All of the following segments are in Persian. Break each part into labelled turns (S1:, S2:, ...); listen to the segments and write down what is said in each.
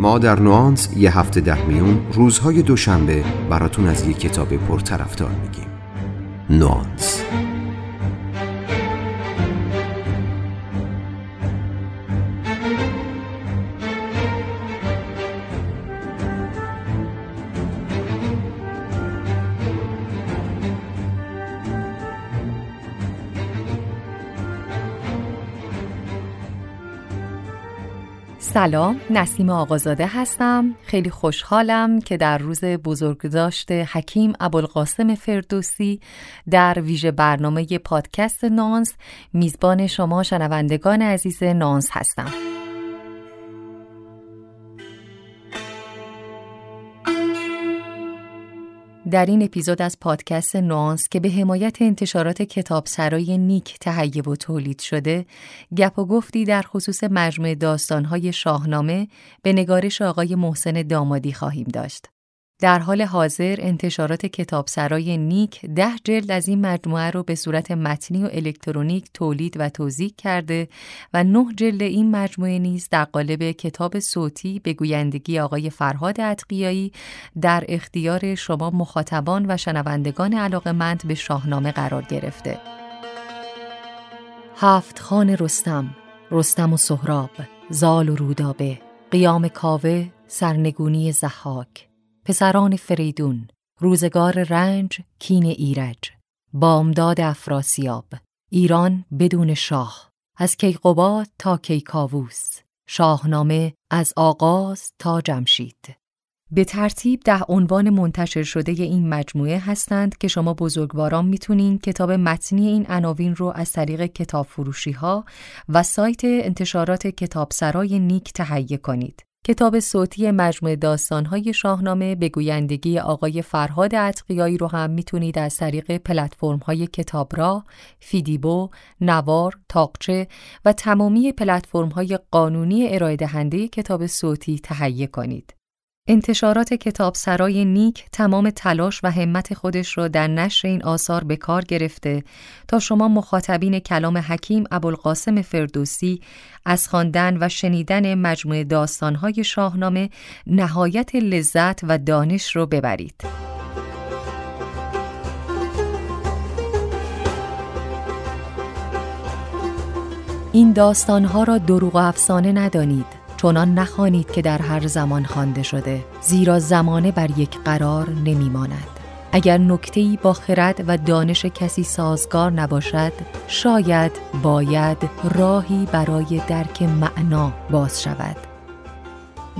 S1: ما در نوانس یه هفته ده میون روزهای دوشنبه براتون از یک کتاب پرطرفدار میگیم. نوانس.
S2: سلام نسیم آقازاده هستم. خیلی خوشحالم که در روز بزرگداشت حکیم ابوالقاسم فردوسی در ویژه برنامه پادکست نانس میزبان شما شنوندگان عزیز نانس هستم. در این اپیزود از پادکست نوانس که به حمایت انتشارات کتاب سرای نیک تهیه و تولید شده گپ و گفتی در خصوص مجموعه داستانهای شاهنامه به نگارش آقای محسن دامادی خواهیم داشت. در حال حاضر انتشارات کتابسرای نیک ده جلد از این مجموعه رو به صورت متنی و الکترونیک تولید و توضیح کرده و نه جلد این مجموعه نیز در قالب کتاب صوتی به گویندگی آقای فرهاد اتقیایی در اختیار شما مخاطبان و شنوندگان علاقمند به شاهنامه قرار گرفته. هفت خان رستم، رستم و سهراب، زال و رودابه، قیام کاوه، سرنگونی زحاک، پسران فریدون روزگار رنج کین ایرج بامداد افراسیاب ایران بدون شاه از کیقوباد تا کیکاووس شاهنامه از آغاز تا جمشید به ترتیب ده عنوان منتشر شده این مجموعه هستند که شما بزرگواران می‌تونین کتاب متنی این عناوین رو از طریق کتاب فروشی ها و سایت انتشارات کتابسرای نیک تهیه کنید. کتاب صوتی مجموعه داستانهای شاهنامه به گویندگی آقای فرهاد اتقیایی رو هم می‌تونید از طریق پلتفرم‌های کتابرا، فیدیبو، نوار، تاقچه و تمامی پلتفرم‌های قانونی ارائه دهنده کتاب صوتی تهیه کنید. انتشارات کتاب سرای نیک تمام تلاش و همت خودش را در نشر این آثار به کار گرفته تا شما مخاطبین کلام حکیم ابوالقاسم فردوسی از خواندن و شنیدن مجموعه داستانهای شاهنامه نهایت لذت و دانش رو ببرید. این داستانها را دروغ و افسانه ندانید چنان نخوانید که در هر زمان خوانده شده زیرا زمانه بر یک قرار نمیماند اگر نکته‌ای با خرد و دانش کسی سازگار نباشد شاید باید راهی برای درک معنا باز شود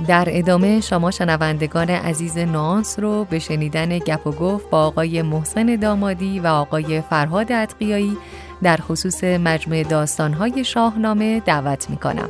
S2: در ادامه شما شنوندگان عزیز نانس رو به شنیدن گپ و گفت با آقای محسن دامادی و آقای فرهاد اتقیایی در خصوص مجموعه داستانهای شاهنامه دعوت می کنم.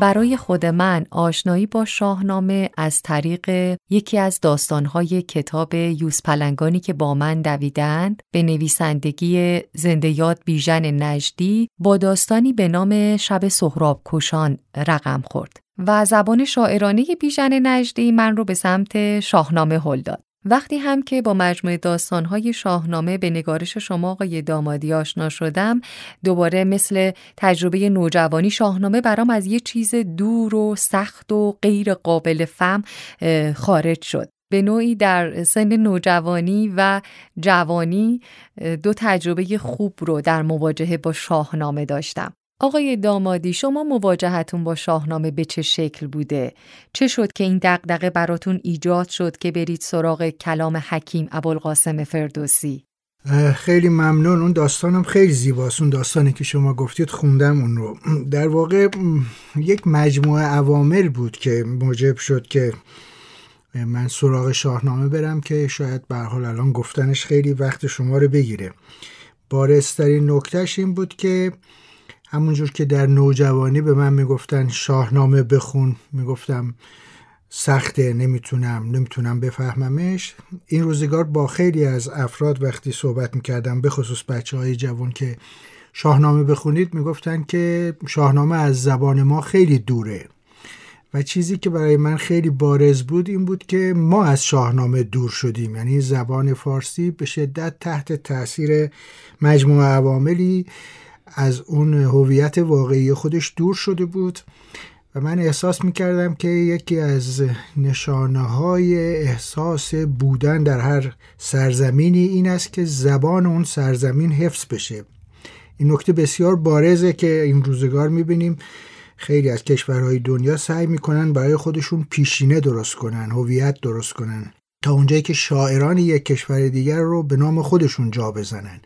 S2: برای خود من آشنایی با شاهنامه از طریق یکی از داستانهای کتاب یوس پلنگانی که با من دویدند به نویسندگی زنده یاد بیژن نجدی با داستانی به نام شب سهراب کشان رقم خورد و زبان شاعرانه بیژن نجدی من رو به سمت شاهنامه هل داد. وقتی هم که با مجموعه داستانهای شاهنامه به نگارش شما آقای دامادی آشنا شدم دوباره مثل تجربه نوجوانی شاهنامه برام از یه چیز دور و سخت و غیر قابل فهم خارج شد. به نوعی در سن نوجوانی و جوانی دو تجربه خوب رو در مواجهه با شاهنامه داشتم. آقای دامادی شما مواجهتون با شاهنامه به چه شکل بوده؟ چه شد که این دغدغه براتون ایجاد شد که برید سراغ کلام حکیم ابوالقاسم فردوسی؟
S3: خیلی ممنون اون داستانم خیلی زیباست اون داستانی که شما گفتید خوندم اون رو در واقع یک مجموعه عوامل بود که موجب شد که من سراغ شاهنامه برم که شاید به حال الان گفتنش خیلی وقت شما رو بگیره بارسترین نکتهش این بود که همونجور که در نوجوانی به من می‌گفتن شاهنامه بخون می‌گفتم سخته نمی‌تونم نمی‌تونم بفهممش. این روزگار با خیلی از افراد وقتی صحبت می‌کردم به خصوص بچه های جوان که شاهنامه بخونید می‌گفتن که شاهنامه از زبان ما خیلی دوره. و چیزی که برای من خیلی بارز بود این بود که ما از شاهنامه دور شدیم. یعنی زبان فارسی به شدت تحت تاثیر مجموعه عواملی از اون هویت واقعی خودش دور شده بود و من احساس می کردم که یکی از نشانه های احساس بودن در هر سرزمینی این است که زبان اون سرزمین حفظ بشه. این نکته بسیار بارزه که این روزگار می بینیم خیلی از کشورهای دنیا سعی می‌کنن برای خودشون پیشینه درست کنن هویت درست کنن. تا اونجایی که شاعران یک کشور دیگر رو به نام خودشون جا بزنن.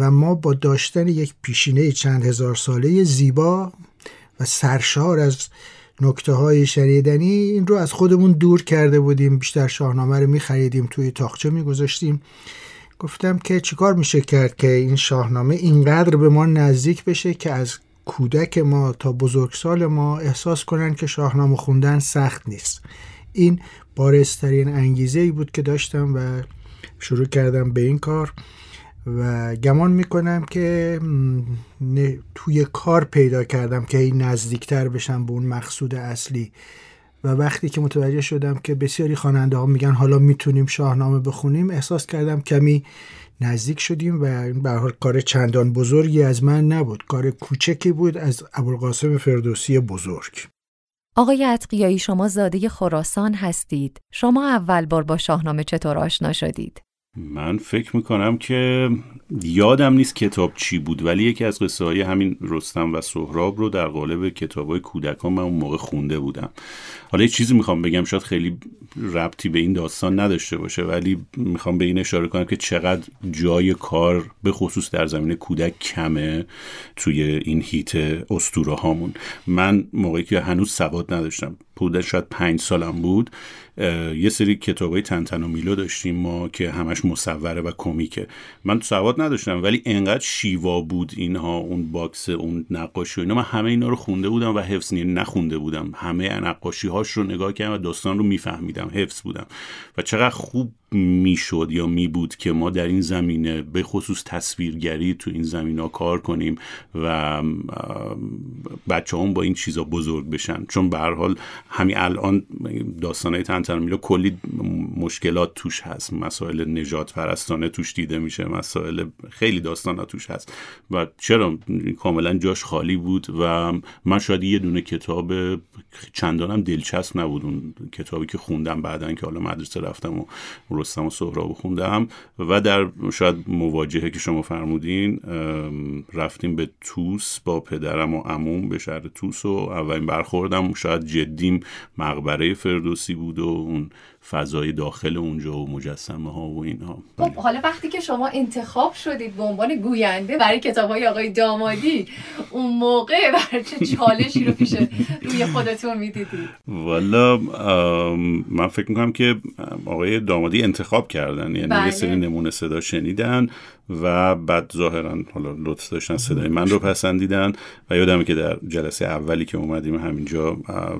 S3: و ما با داشتن یک پیشینه چند هزار ساله زیبا و سرشار از نکته های شنیدنی این رو از خودمون دور کرده بودیم. بیشتر شاهنامه رو میخریدیم توی تاخچه میگذاشتیم. گفتم که چیکار میشه کرد که این شاهنامه اینقدر به ما نزدیک بشه که از کودک ما تا بزرگسال ما احساس کنن که شاهنامه خوندن سخت نیست. این بارسترین انگیزه ای بود که داشتم و شروع کردم به این کار. و گمان می‌کنم که توی کار پیدا کردم که این نزدیکتر بشم به اون مقصود اصلی. و وقتی که متوجه شدم که بسیاری خواننده ها میگن حالا می‌تونیم شاهنامه بخونیم احساس کردم کمی نزدیک شدیم و این به حال کار چندان بزرگی از من نبود. کار کوچکی بود از ابوالقاسم فردوسی بزرگ.
S2: آقای اتقیایی شما زاده خراسان هستید. شما اول بار با شاهنامه چطور آشنا شدید؟
S4: من فکر می‌کنم که یادم نیست کتاب چی بود ولی یکی از قصه های همین رستم و سهراب رو در قالب کتاب های کودکان من اون موقع خونده بودم. حالا یه چیزی می‌خوام بگم شاید خیلی ربطی به این داستان نداشته باشه ولی می‌خوام به این اشاره کنم که چقدر جای کار به خصوص در زمین کودک کمه توی این هیت استوره هامون. من موقعی که هنوز سواد نداشتم. بوده شاید پنج سالم بود یه سری کتاب های تنتن و میلو داشتیم ما که همش مصوره و کمیکه. من سواد نداشتم ولی انقدر شیوا بود اینها اون box اون نقاشی و اینا. من همه اینا رو خونده بودم و حفظ نخونده بودم. همه نقاشی هاش رو نگاه کردم و داستان رو میفهمیدم حفظ بودم. و چقدر خوب می‌شد یا می بود که ما در این زمینه به خصوص تصویرگری تو این زمینه کار کنیم و بچه هم با این چیزا بزرگ بشن. چون به حال همین الان داستان های تن تن و میلو کلی مشکلات توش هست. مسائل نجات پرستانه توش دیده میشه مسائل خیلی داستان توش هست. و چرا؟ کاملا جاش خالی بود و من شاید یه دونه کتاب چندانم دلچسب نبود. اون کتابی که خوندم بعدا که حالا مدرسه رفتم و رستم و سهراب خوندم. و در شاید مواجهه که شما فرمودین رفتیم به توس با پدرم و عموم به شهر توس و اولین برخوردم. شاید جدیم مقبره فردوسی بود و اون فضای داخل اونجا و مجسمه ها و اینها
S2: خب حالا وقتی که شما انتخاب شدید به عنوان گوینده برای کتاب های آقای دامادی اون موقع بر چه چالشی رو پیش روی خودتون می‌دیدید
S4: والا من فکر می‌کنم که آقای دامادی انتخاب کردن یعنی بله. یه سری نمونه صدا شنیدن و بعد ظاهرا حالا لطف داشتن صدای من رو پسندیدن و یادمه که در جلسه اولی که اومدیم همینجا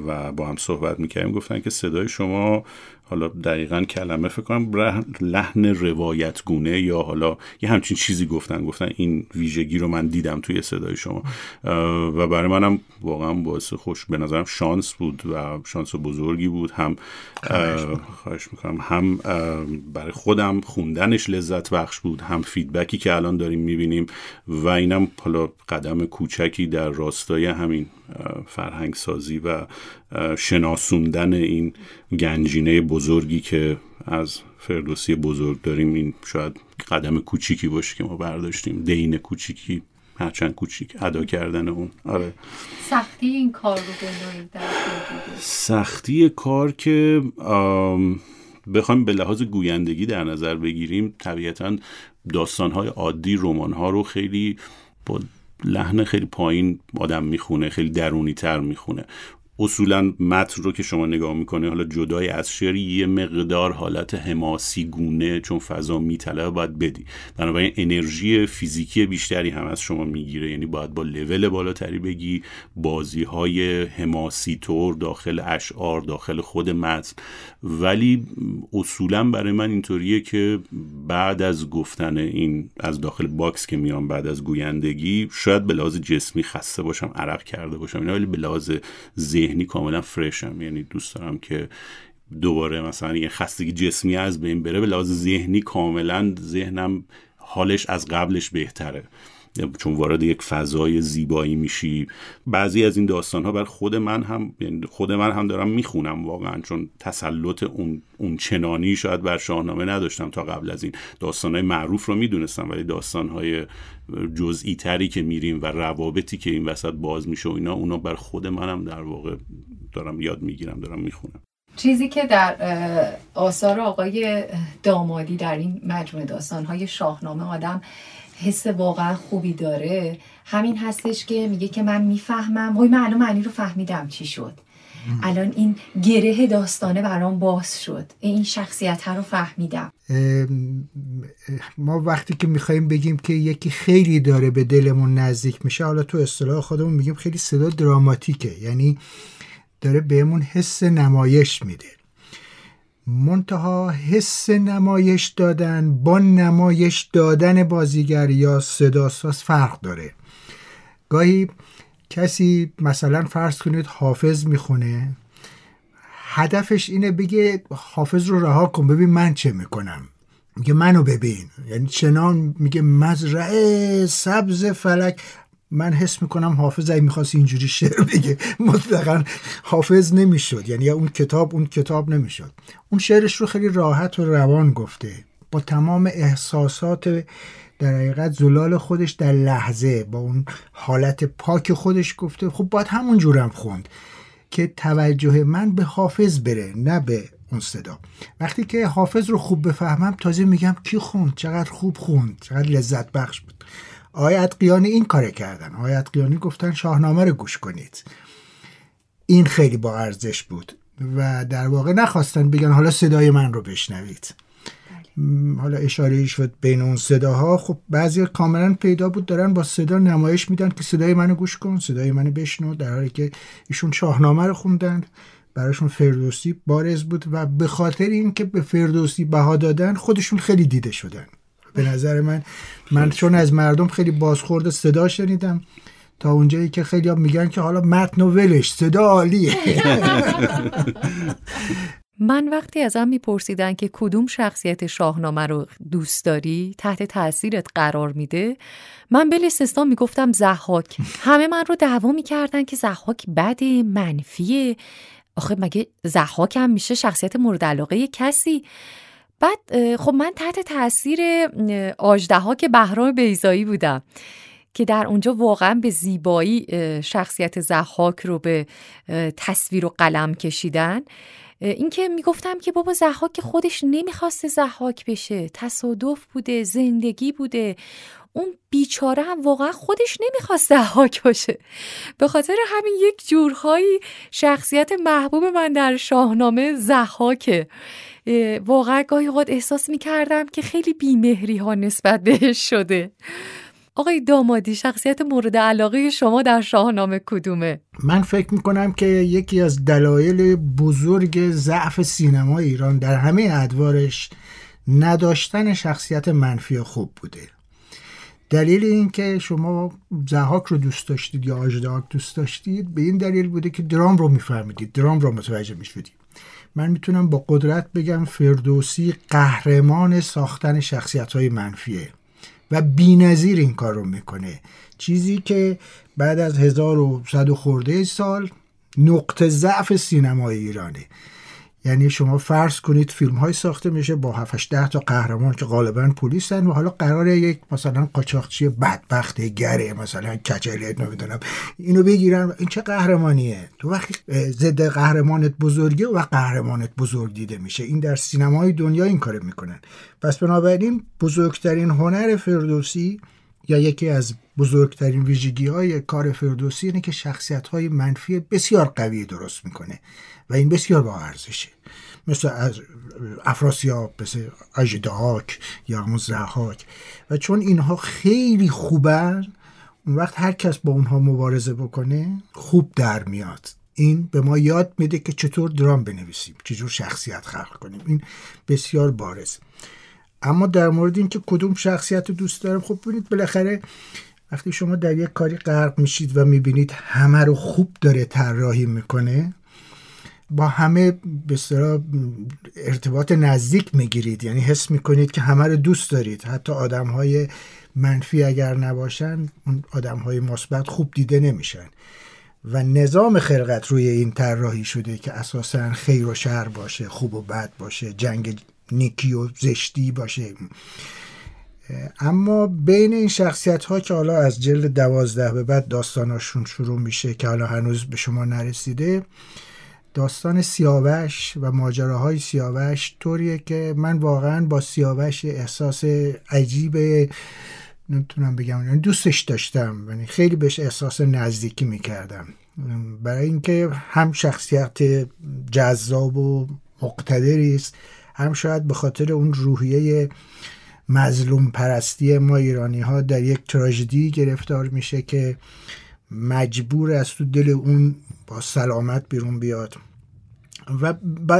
S4: و با هم صحبت می‌کردیم گفتن که صدای شما حالا دقیقا کلمه فکر کنم لحن روایت گونه یا حالا یه همچین چیزی گفتن. گفتن این ویژگی رو من دیدم توی صدای شما. و برای منم واقعا باعث خوش به نظرم شانس بود و شانس بزرگی بود. هم خواهش می‌کنم. هم برای خودم خوندنش لذت بخش بود. هم فیدبکی که الان داریم می‌بینیم و اینم حالا قدم کوچکی در راستای همین فرهنگ سازی و شناسوندن این گنجینه بزرگی که از فردوسی بزرگ داریم. این شاید قدم کوچیکی باشه که ما برداشتیم. دین کوچیکی هرچند کوچیک ادا کردن اون. آره.
S2: سختی این کار رو به
S4: سختی کار که بخوایم به لحاظ گویندگی در نظر بگیریم طبیعتا داستانهای عادی رمانها رو خیلی با لحن خیلی پایین آدم می‌خونه خیلی درونی تر می‌خونه. اصولا متن رو که شما نگاه می‌کنه حالا جدای از شعر یه مقدار حالت حماسی گونه چون فضا میطلبه باید بدی. بنابراین انرژی فیزیکی بیشتری هم از شما می‌گیره. یعنی باید با لول بالاتری بگی بازی های حماسی طور داخل اشعار داخل خود متن. ولی اصولا برای من اینطوریه که بعد از گفتن این از داخل box که میام بعد از گویندگی شاید به لحاظ جسمی خسته باشم عرق کرده باشم ولی به لحاظ ذهنی کاملا fresh م یعنی دوست دارم که دوباره مثلا یه خستگی جسمی از بین بره به لحاظ ذهنی کاملا ذهنم حالش از قبلش بهتره. چون وارد یک فضای زیبایی میشی. بعضی از این داستان ها بر خود من هم یعنی خود من هم دارم می‌خونم واقعا چون تسلط اون اون چنانی شاید بر شاهنامه نداشتم تا قبل از این. داستان های معروف رو می‌دونستم ولی داستان های جزئی تری که میریم و روابطی که این وسط باز میشه و اینا اونا بر خود منم در واقع دارم یاد می‌گیرم دارم می‌خونم.
S2: چیزی که در آثار آقای دامادی در این مجموعه داستانهای شاهنامه آدم حس واقعا خوبی داره. همین هستش که میگه که من می‌فهمم. وای من معنی رو فهمیدم چی شد. الان این گره داستانه برام باز شد. این شخصیت رو فهمیدم.
S3: ما وقتی که می‌خوایم بگیم که یکی خیلی داره به دلمون نزدیک میشه حالا تو اصطلاح خودمون میگیم خیلی صدا دراماتیکه. یعنی داره بهمون حس نمایش میده. منتها حس نمایش دادن با نمایش دادن بازیگر یا صداساز فرق داره. گاهی کسی مثلا فرض کنید حافظ می‌خونه هدفش اینه بگه حافظ رو رها کن ببین من چه می‌کنم. میگه منو ببین. یعنی چنان میگه مزرعه سبز فلک. من حس می‌کنم حافظ اگه می‌خواست اینجوری شعر بگه مطلقا حافظ نمی‌شد. یعنی اون کتاب اون کتاب نمی‌شد. اون شعرش رو خیلی راحت و روان گفته. با تمام احساسات در حقیقت زلال خودش در لحظه با اون حالت پاک خودش گفته. خب باید همون جورم خوند که توجه من به حافظ بره نه به اون صدا. وقتی که حافظ رو خوب بفهمم تازه میگم کی خوند؟ چقدر خوب خوند؟ چقدر لذت بخش بود. آقای ادقیانی این کار کردن. آقای ادقیانی گفتن شاهنامه رو گوش کنید. این خیلی با ارزش بود و در واقع نخواستن بگن حالا صدای من رو بشنوید. حالا اشاره شد بین اون صداها. خب بعضی کاملا پیدا بود دارن با صدا نمایش میدن که صدای منو گوش کن صدای منو بشنو در حالی که ایشون شاهنامه رو خوندن براشون فردوسی بارز بود و به خاطر اینکه به فردوسی بها دادن خودشون خیلی دیده شدن. به نظر من من چون از مردم خیلی بازخورد صدا شنیدم تا اونجایی که خیلی ها میگن که حالا متن و ولش صدا عالیه.
S2: من وقتی ازم میپرسیدن که کدوم شخصیت شاهنامه رو دوست داری تحت تاثیرت قرار میده من بل استثنا می‌گفتم زحاک. همه من رو دعوا می‌کردن که زحاک بده منفیه. آخه مگه زحاک هم میشه شخصیت مورد علاقه کسی؟ بعد خب من تحت تاثیر آجده که بهرام بیزایی بودم که در اونجا واقعا به زیبایی شخصیت زحاک رو به تصویر و قلم کشیدن. اینکه می‌گفتم که بابا زحاک خودش نمی‌خواسته زحاک بشه تصادف بوده زندگی بوده اون بیچاره هم واقعا خودش نمی‌خواست زحاک باشه. به خاطر همین یک جورهایی شخصیت محبوب من در شاهنامه زحاکه واقعا گاهی اوقات احساس می‌کردم که خیلی بیمهری ها نسبت بهش شده. آقای دامادی شخصیت مورد علاقه شما در شاهنامه کدومه؟
S3: من فکر می‌کنم که یکی از دلایل بزرگ ضعف سینما ایران در همه ادوارش نداشتن شخصیت منفی خوب بوده. دلیل این که شما زهاک رو دوست داشتید یا آجداک دوست داشتید به این دلیل بوده که درام رو میفهمیدید. درام رو متوجه می‌شدید. من می‌تونم با قدرت بگم فردوسی قهرمان ساختن شخصیت های منفیه و بینظیر این کار رو می‌کنه. چیزی که بعد از 1100 خورده سال نقطه ضعف سینمای ایرانه. یعنی شما فرض کنید فیلم های ساخته میشه با 7 ده تا قهرمان که غالبا پلیسن و حالا قرار یک مثلا قاچاقچی بدبخت گره مثلا کچله نمی‌دونم. اینو بگیرن این چه قهرمانیه؟ تو وقتی ضد قهرمانت بزرگه و قهرمانت بزرگ دیده میشه. این در سینمای دنیا این کار می‌کنن. پس بنابراین بزرگترین هنر فردوسی یا یکی از بزرگترین ویژگی های کار فردوسی اینه که شخصیت های منفی بسیار قوی درست می‌کنه و این بسیار با ارزشه. مثل از افراسیاب مثل اجدهاک یا مزرحاک و چون اینها خیلی خوبن اون وقت هر کس با اونها مبارزه بکنه خوب در میاد. این به ما یاد میده که چطور درام بنویسیم چطور شخصیت خلق کنیم. این بسیار بارز اما در مورد اینکه کدوم شخصیت رو دوست دارم خب ببینید بالاخره وقتی شما در یک کاری غرق میشید و می‌بینید همه رو خوب داره طراحی می‌کنه با همه به ارتباط نزدیک می‌گیرید. یعنی حس می‌کنید که همه رو دوست دارید. حتی آدم های منفی اگر نباشن اون آدم های مثبت خوب دیده نمیشن. و نظام خلقت روی این طراحی شده که اساسا خیر و شر باشه خوب و بد باشه جنگ نیکی و زشتی باشه. اما بین این شخصیت ها که حالا از جلد دوازده به بعد داستاناشون شروع میشه که حالا هنوز به شما نرسیده داستان سیاوش و ماجراهای سیاوش طوریه که من واقعا با سیاوش احساس عجیب نمی‌تونم بگم یعنی دوستش داشتم یعنی خیلی بهش احساس نزدیکی می‌کردم. برای اینکه هم شخصیت جذاب و مقتدری است هم شاید به خاطر اون روحیه مظلوم پرستی ما ایرانی ها در یک تراژدی گرفتار میشه که مجبور از تو دل اون با سلامت بیرون بیاد. و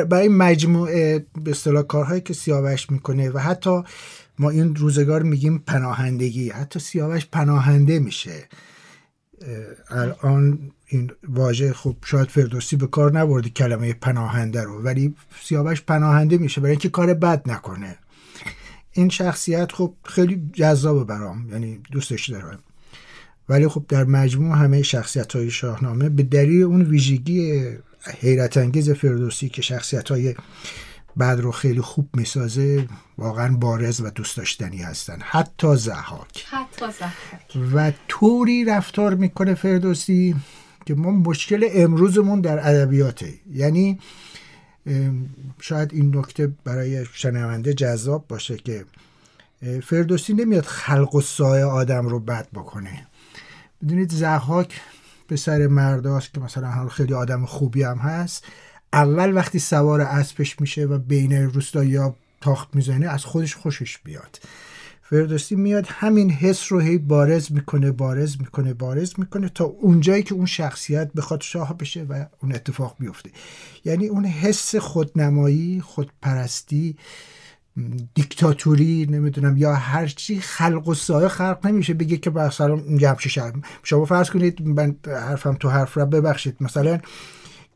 S3: برای مجموعه به اصطلاح کارهایی که سیاوش می‌کنه و حتی ما این روزگار میگیم پناهندگی حتی سیاوش پناهنده میشه. الان این واژه خب شاید فردوسی به کار نبردی کلمه پناهنده رو ولی سیاوش پناهنده میشه برای اینکه کار بد نکنه. این شخصیت خب خیلی جذاب برام یعنی دوستش دارم. ولی خب در مجموع همه شخصیت های شاهنامه به دلیل اون ویژگی حیرت انگیز فردوسی که شخصیت های بعد رو خیلی خوب می‌سازه واقعا بارز و دوست داشتنی هستن. حتی زحاک.
S2: حتی زحاک.
S3: و طوری رفتار می‌کنه فردوسی که ما مشکل امروزمون در ادبیاته. یعنی شاید این نکته برای شنونده جذاب باشه که فردوسی نمیاد خلق و سایه آدم رو بد بکنه. بدونید زحاک پسر مرداست که مثلا خیلی آدم خوبی هم هست. اول وقتی سوار اسبش میشه و بین روستایی تاخت می‌زنه از خودش خوشش بیاد. فردوسی میاد همین حس رو هی بارز می‌کنه بارز می‌کنه بارز می‌کنه تا اونجایی که اون شخصیت بخواد شاه بشه و اون اتفاق بیفته یعنی اون حس خودنمایی خودپرستی دیکتاتوری نمی‌دونم یا هر چی خلق و سایه خلق نمیشه بگه که مثلا همچه شما فرض کنید من حرفم تو حرف را ببخشید. مثلا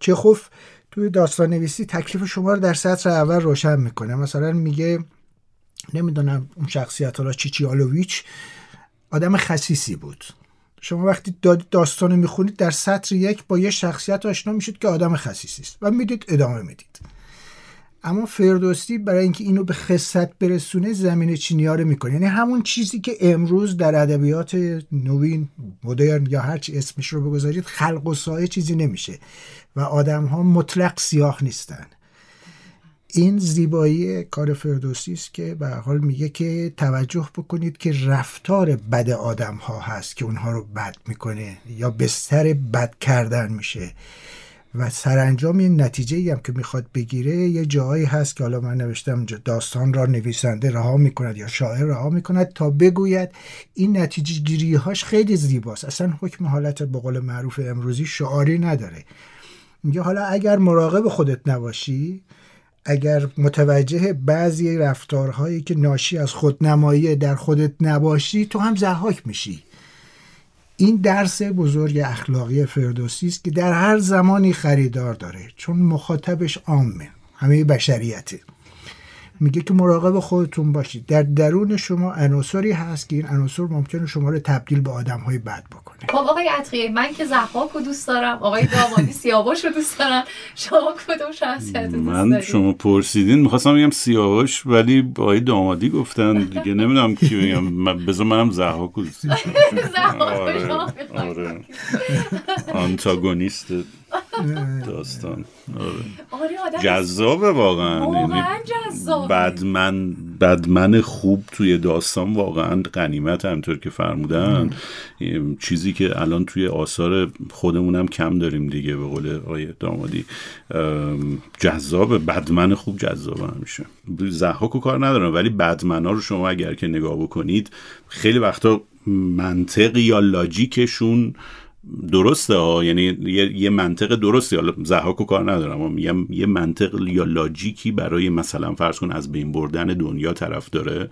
S3: چخوف توی داستان نویسی تکلیف شما رو در سطر اول روشن می‌کنه. مثلا میگه نمی‌دونم اون شخصیت حالا چیچیالوویچ آدم خصیصی بود. شما وقتی داستان می‌خونید در سطر یک با یه شخصیت آشنا میشید که آدم خصیصی است و می‌دید ادامه می‌دید. اما فردوسی برای اینکه اینو به خصت برسونه زمین چینی رو می‌کنه. یعنی همون چیزی که امروز در ادبیات نوین مدرن یا هر چی اسمش رو بگذارید خلق و سایه چیزی نمیشه و آدم ها مطلق سیاه نیستن. این زیبایی کار فردوسی است که به حال میگه که توجه بکنید که رفتار بد آدم ها هست که اونها رو بد می‌کنه یا بستر بد کردن میشه. و سرانجام این نتیجه هم که می‌خواد بگیره یه جایی هست که حالا من نوشتم داستان را نویسنده رها می‌کند یا شاعر رها می‌کند تا بگوید این نتیجه گیری هاش خیلی زیباست. اصلا حکم حالت به قول معروف امروزی شعاری نداره. میگه حالا اگر مراقب خودت نباشی اگر متوجه بعضی رفتارهایی که ناشی از خودنمایی در خودت نباشی تو هم زحاک میشی. این درس بزرگ اخلاقی فردوسی است که در هر زمانی خریدار داره چون مخاطبش عامه همه بشریته. میگه که مراقب خودتون باشید. در درون شما عناصری هست که این عناصر ممکنه شما رو تبدیل به آدم های بد بکنه.
S2: خب آقای عطریه من که زحاک رو دوست دارم آقای دامادی سیاوش رو دوست دارم. شما کدوم شخصیت دوست
S4: من شما پرسیدین می‌خواستم بگم سیاوش ولی آقای دامادی گفتن دیگه. نمی‌دونم کی بگم. بذار منم زحاک رو دوست دارم. آره. آره. آنتاگونیست. داستان.
S2: آره, آره
S4: جذابه واقعا.
S2: یعنی جذابه.
S4: بدمن بدمن خوب توی داستان واقعا غنیمت همطور که فرمودن. چیزی که الان توی آثار خودمونم کم داریم دیگه به قول آقای دامادی. جذابه. بدمن خوب جذابه همیشه. زحاک و کار ندارم ولی بدمنا رو شما اگر که نگاه بکنید خیلی وقتا منطق یا لاجیکشون درسته ها؟ یعنی یه, یه منطق درستی. حالا زحاک و کار ندارم. و میگم یه منطق یا لاجیکی برای مثلا فرض کن از بین بردن دنیا طرف داره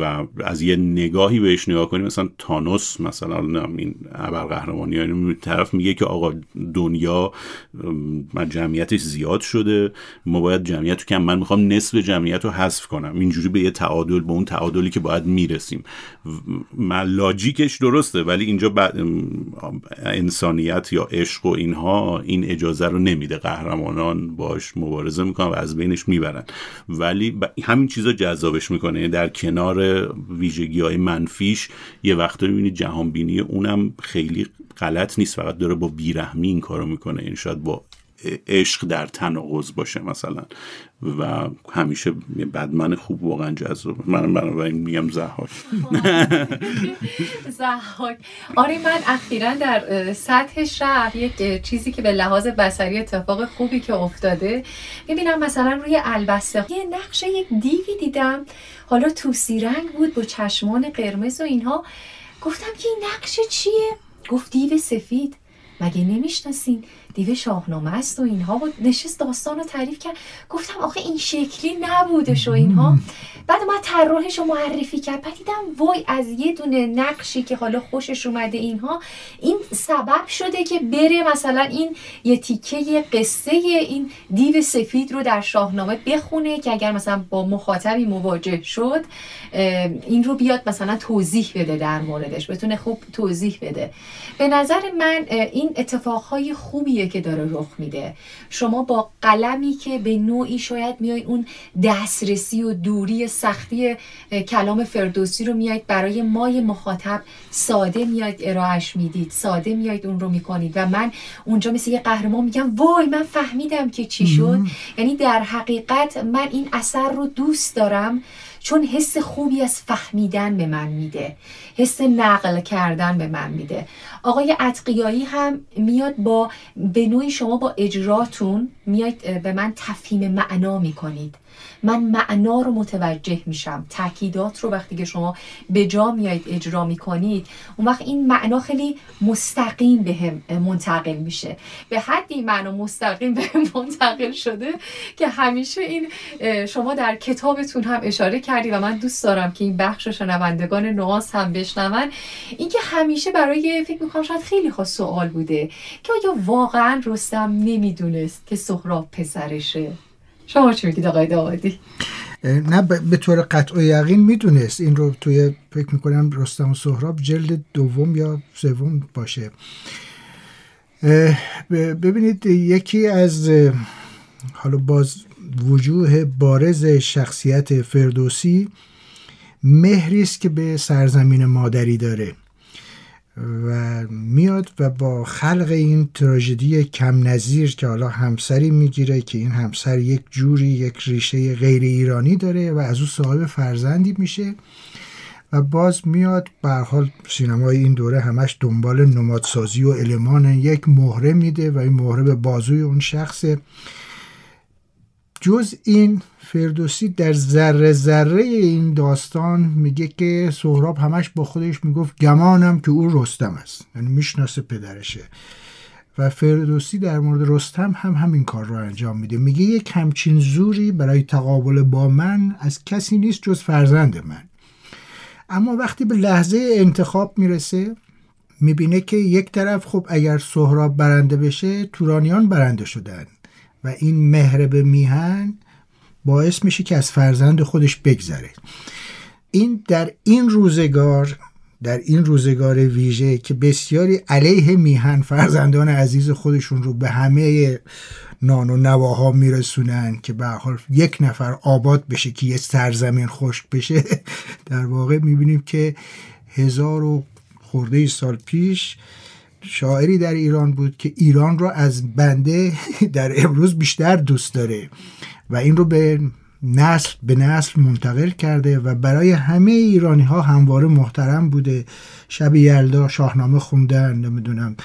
S4: و از یه نگاهی بهش نگاه کنیم. مثلا تانوس مثلا این ابرقهرمانی یعنی طرف میگه که آقا دنیا جمعیتش زیاد شده. ما باید جمعیت رو کم من می‌خوام نصف جمعیت رو حذف کنم. اینجوری به یه تعادل به اون تعادلی که باید می‌رسیم. لاجیکش درسته ولی اینجا انسانیت یا عشق و اینها این اجازه رو نمیده قهرمانان باش مبارزه می‌کنن و از بینش می‌برن. ولی همین چیزا جذابش می‌کنه. در کنار ویژگی های منفیش یه وقتا می‌بینید جهان بینی اونم خیلی غلط نیست. فقط داره با بیرحمی این کارو می‌کنه. این یعنی شاید با عشق در تناقض باشه مثلا. و همیشه بدمن خوب واقعا جذاب. من بنابراین میگم زحاک.
S2: زحاک. آره من اخیرا در سطح شهر یک چیزی که به لحاظ بسری اتفاق خوبی که افتاده می‌بینم مثلا روی البسته. یه نقش یک دیوی دیدم. حالا توسی رنگ بود با چشمان قرمز و اینها. گفتم که این نقش چیه؟ گفت دیو سفید. مگه نمی‌شناسین؟ دیو شاهنامه است و اینها بود نشست داستان رو تعریف کرد. گفتم آخه این شکلی نبودش و اینها. بعد ما طراحش رو معرفی کرد. بعد دیدم وای از یه دونه نقشی که حالا خوشش اومده اینها این سبب شده که بره مثلا این یه تیکه قصه این دیو سفید رو در شاهنامه بخونه که اگر مثلا با مخاطبی مواجه شد این رو بیاد مثلا توضیح بده در موردش. بتونه خوب توضیح بده. به نظر من این اتفاقهای خوبیه که داره رخ میده. شما با قلمی که به نوعی شاید میای اون دسترسی و دوری سختی کلام فردوسی رو میایید برای مای مخاطب ساده میایید ارائهش می‌دید ساده میایید اون رو می‌کنید. و من اونجا مثل یه قهرمان میگم وای من فهمیدم که چی شد. یعنی در حقیقت من این اثر رو دوست دارم. چون حس خوبی از فهمیدن به من میده حس نقل کردن به من میده. آقای اتقیایی هم میاد با به نوعی شما با اجراتون میاد به من تفهیم معنا می‌کنید. من معنا رو متوجه میشم. تاکیدات رو وقتی که شما به جا میایید اجرا می‌کنید اون وقت این معنا خیلی مستقیم به منتقل میشه. به حدی معنا مستقیم به هم منتقل شده که همیشه این شما در کتابتون هم اشاره کردی و من دوست دارم که این بخش شنوندگان نواز هم بشنون. اینکه همیشه برای فکر می‌کنم شاید خیلی خواست سوال بوده که آیا واقعا رستم نمی‌دونست که سهراب پسرشه؟ شما چی میگید آقای داودی
S3: نه به طور قطع و یقین می‌دونست. این رو توی فکر می‌کنم رستم و سهراب جلد دوم یا سوم باشه. ببینید یکی از حالا باز وجوه بارز شخصیت فردوسی مهری است که به سرزمین مادری داره. و میاد و با خلق این تراژدی کم نظیر که حالا همسری می‌گیره که این همسر یک جوری یک ریشه غیر ایرانی داره و از او صاحب فرزندی میشه و باز میاد به حال سینمای این دوره همش دنبال نمادسازی و المان یک مهره میده و این مهره به بازوی اون شخص جز این فردوسی در ذره ذره این داستان میگه که سهراب همش با خودش می‌گفت گمانم که او رستم است. یعنی می‌شناسه پدرشه. و فردوسی در مورد رستم هم همین کار رو انجام میده. میگه یک همچین زوری برای تقابل با من از کسی نیست جز فرزند من. اما وقتی به لحظه انتخاب می‌رسه می‌بینه که یک طرف خب اگر سهراب برنده بشه تورانیان برنده شدن. و این مهر به میهن باعث میشه که از فرزند خودش بگذره. این در این روزگار در این روزگار ویژه که بسیاری علیه میهن فرزندان عزیز خودشون رو به همه نان و نواها میرسونن که به حال یک نفر آباد بشه که یه سرزمین خشک بشه. در واقع می‌بینیم که هزار و خورده سال پیش شاعری در ایران بود که ایران رو از بنده در امروز بیشتر دوست داره و این رو به نسل به نسل منتقل کرده و برای همه ایرانی ها همواره محترم بوده. شب یلدا شاهنامه خوندن نمی‌دونم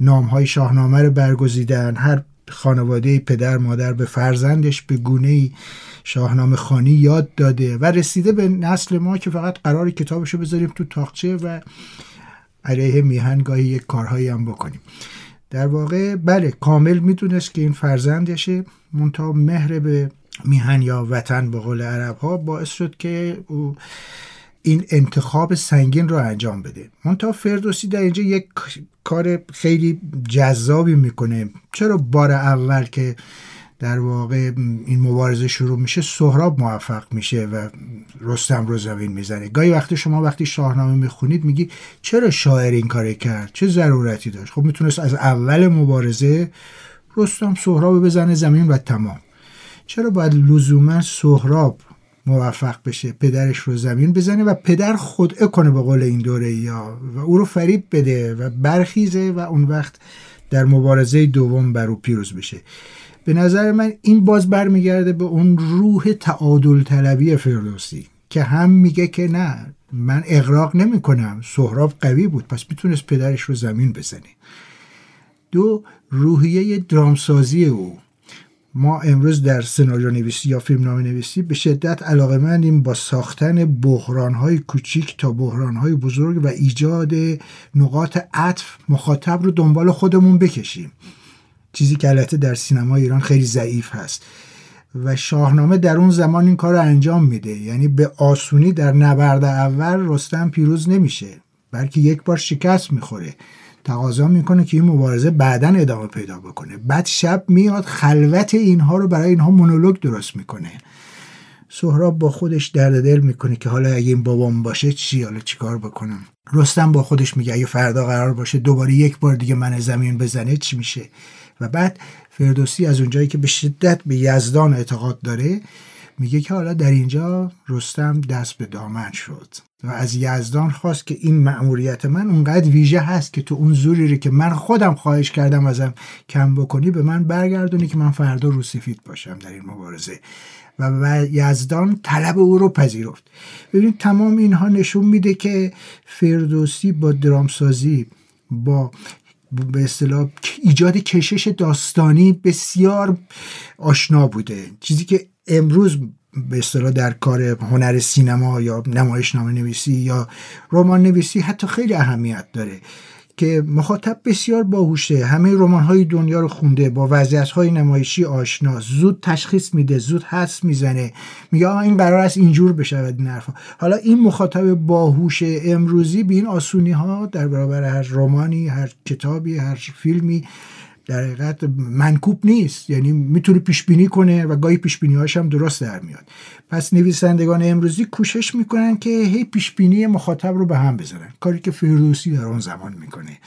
S3: نام های شاهنامه رو برگزیدن. هر خانواده پدر مادر به فرزندش به گونه شاهنامه خانی یاد داده و رسیده به نسل ما که فقط قرار کتابشو بذاریم تو تاخچه و علیه میهن گاهی یک کارهایی هم بکنیم. در واقع بله کامل می‌دونست که این فرزندشه. منتها مهر به میهن یا وطن به قول عرب ها باعث شد که او این انتخاب سنگین رو انجام بده. منتها فردوسی در اینجا یک کار خیلی جذابی می‌کنه. چرا بار اول که در واقع این مبارزه شروع میشه سهراب موفق میشه و رستم رو زمین می‌زنه. گاهی وقتی شما وقتی شاهنامه می‌خونید میگی چرا شاعر این کار کرد؟ چه ضرورتی داشت؟ خب می‌تونست از اول مبارزه رستم سهراب بزنه زمین و تمام. چرا باید لزوما سهراب موفق بشه پدرش رو زمین بزنه و پدر خودعه کنه به قول این دوره یا و او رو فریب بده و برخیزه و اون وقت در مبارزه دوم بر او پیروز بشه؟ به نظر من این باز برمیگرده به اون روح تعادل طلبی فردوسی که هم میگه که نه من اغراق نمی کنم سهراب قوی بود پس می‌تونست پدرش رو زمین بزنه. دو روحیه درامسازی او. ما امروز در سناریو نویسی یا فیلم نام نویسی به شدت علاقه مندیم با ساختن بحران های کوچیک تا بحران های بزرگ و ایجاد نقاط عطف مخاطب رو دنبال خودمون بکشیم. چیزی که البته در سینما ایران خیلی ضعیف هست. و شاهنامه در اون زمان این کار رو انجام میده. یعنی به آسونی در نبرد اول رستم پیروز نمیشه بلکه یک بار شکست می‌خوره. تقاضا می‌کنه که این مبارزه بعدا ادامه پیدا بکنه. بعد شب میاد خلوت اینها رو برای اینها مونولوگ درست می‌کنه. سهراب با خودش درد دل می‌کنه که حالا اگه این بابام باشه چی حالا چیکار بکنم؟ رستم با خودش میگه اگه فردا قرار باشه دوباره یک بار دیگه من زمین بزنه چی میشه؟ و بعد فردوسی از اونجایی که به شدت به یزدان اعتقاد داره میگه که حالا در اینجا رستم دست به دامن شد و از یزدان خواست که این مأموریت من اونقدر ویژه هست که تو اون زوری که من خودم خواهش کردم ازم کم بکنی به من برگردونی که من فردا رو سفید باشم در این مبارزه. و یزدان طلب او رو پذیرفت. ببینید تمام اینها نشون میده که فردوسی با درامسازی با به اصطلاح ایجاد کشش داستانی بسیار آشنا بوده. چیزی که امروز به اصطلاح در کار هنر سینما یا نمایش نام نویسی یا رمان نویسی حتی خیلی اهمیت داره. که مخاطب بسیار باهوشه. همه رمان های دنیا رو خونده با وضعیت های نمایشی آشنا. زود تشخیص میده زود حس می‌زنه. میگه این قرار است اینجور بشود این حرفا. حالا این مخاطب باهوش امروزی به این آسونی ها در برابر هر رمانی هر کتابی هر فیلمی در حقیقت منکوب نیست. یعنی می‌تونه پیش بینی کنه و گاهی پیش بینی هم درست در میاد. پس نویسندگان امروزی کوشش می‌کنن که هی پیش بینی مخاطب رو به هم بزنن. کاری که فردوسی در اون زمان می‌کنه.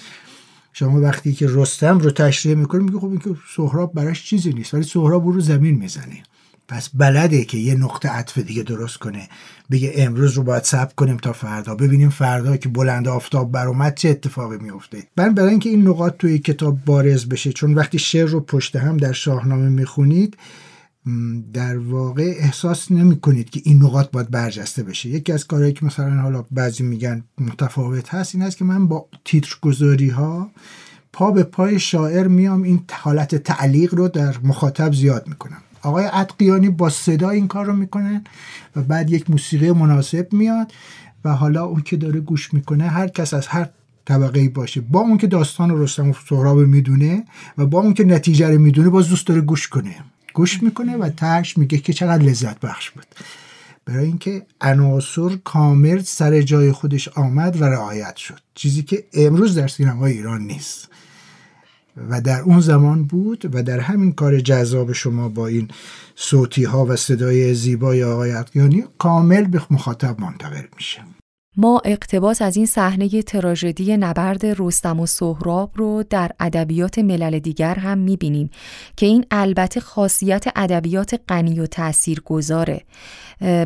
S3: شما وقتی که رستم رو تشریح می‌کنه میگه خب این که سهراب براش چیزی نیست ولی سهراب رو زمین می‌زنه. پس بلده که یه نقطه عطف دیگه درست کنه. بگه امروز رو باید صبر کنیم تا فردا. ببینیم فردا که بلند آفتاب بر چه اتفاقی میفته من برای اینکه این نقاط توی کتاب بارز بشه چون وقتی شعر رو پشت هم در شاهنامه می‌خونید در واقع احساس نمی کنید که این نقاط باید برجسته بشه. یکی از کارهایی که مثلا حالا بعضی میگن متفاوت هست این است که من با تیتر گذاری ها پا به پای شاعر میام این حالت تعلیق رو در مخاطب زیاد می‌کنم. آقای اتقیانی با صدا این کار رو می‌کنن و بعد یک موسیقی مناسب میاد و حالا اون که داره گوش می‌کنه هر کس از هر طبقه باشه. با اون که داستان رستم و سهراب می‌دونه و با اون که نتیجه رو می‌دونه باز دوست داره گوش کنه. گوش می‌کنه و ترش میگه که چقدر لذت بخش بود. برای اینکه عناصر کامل سر جای خودش آمد و رعایت شد. چیزی که امروز در سینما ایران نیست. و در اون زمان بود و در همین کار جذاب شما با این صوتی ها و صدای زیبای آقای اتقیانی کامل به مخاطب منتقل میشه.
S2: ما اقتباس از این صحنه تراژدی نبرد رستم و سهراب رو در ادبیات ملل دیگر هم می‌بینیم که این البته خاصیت ادبیات غنی و تأثیر گذاره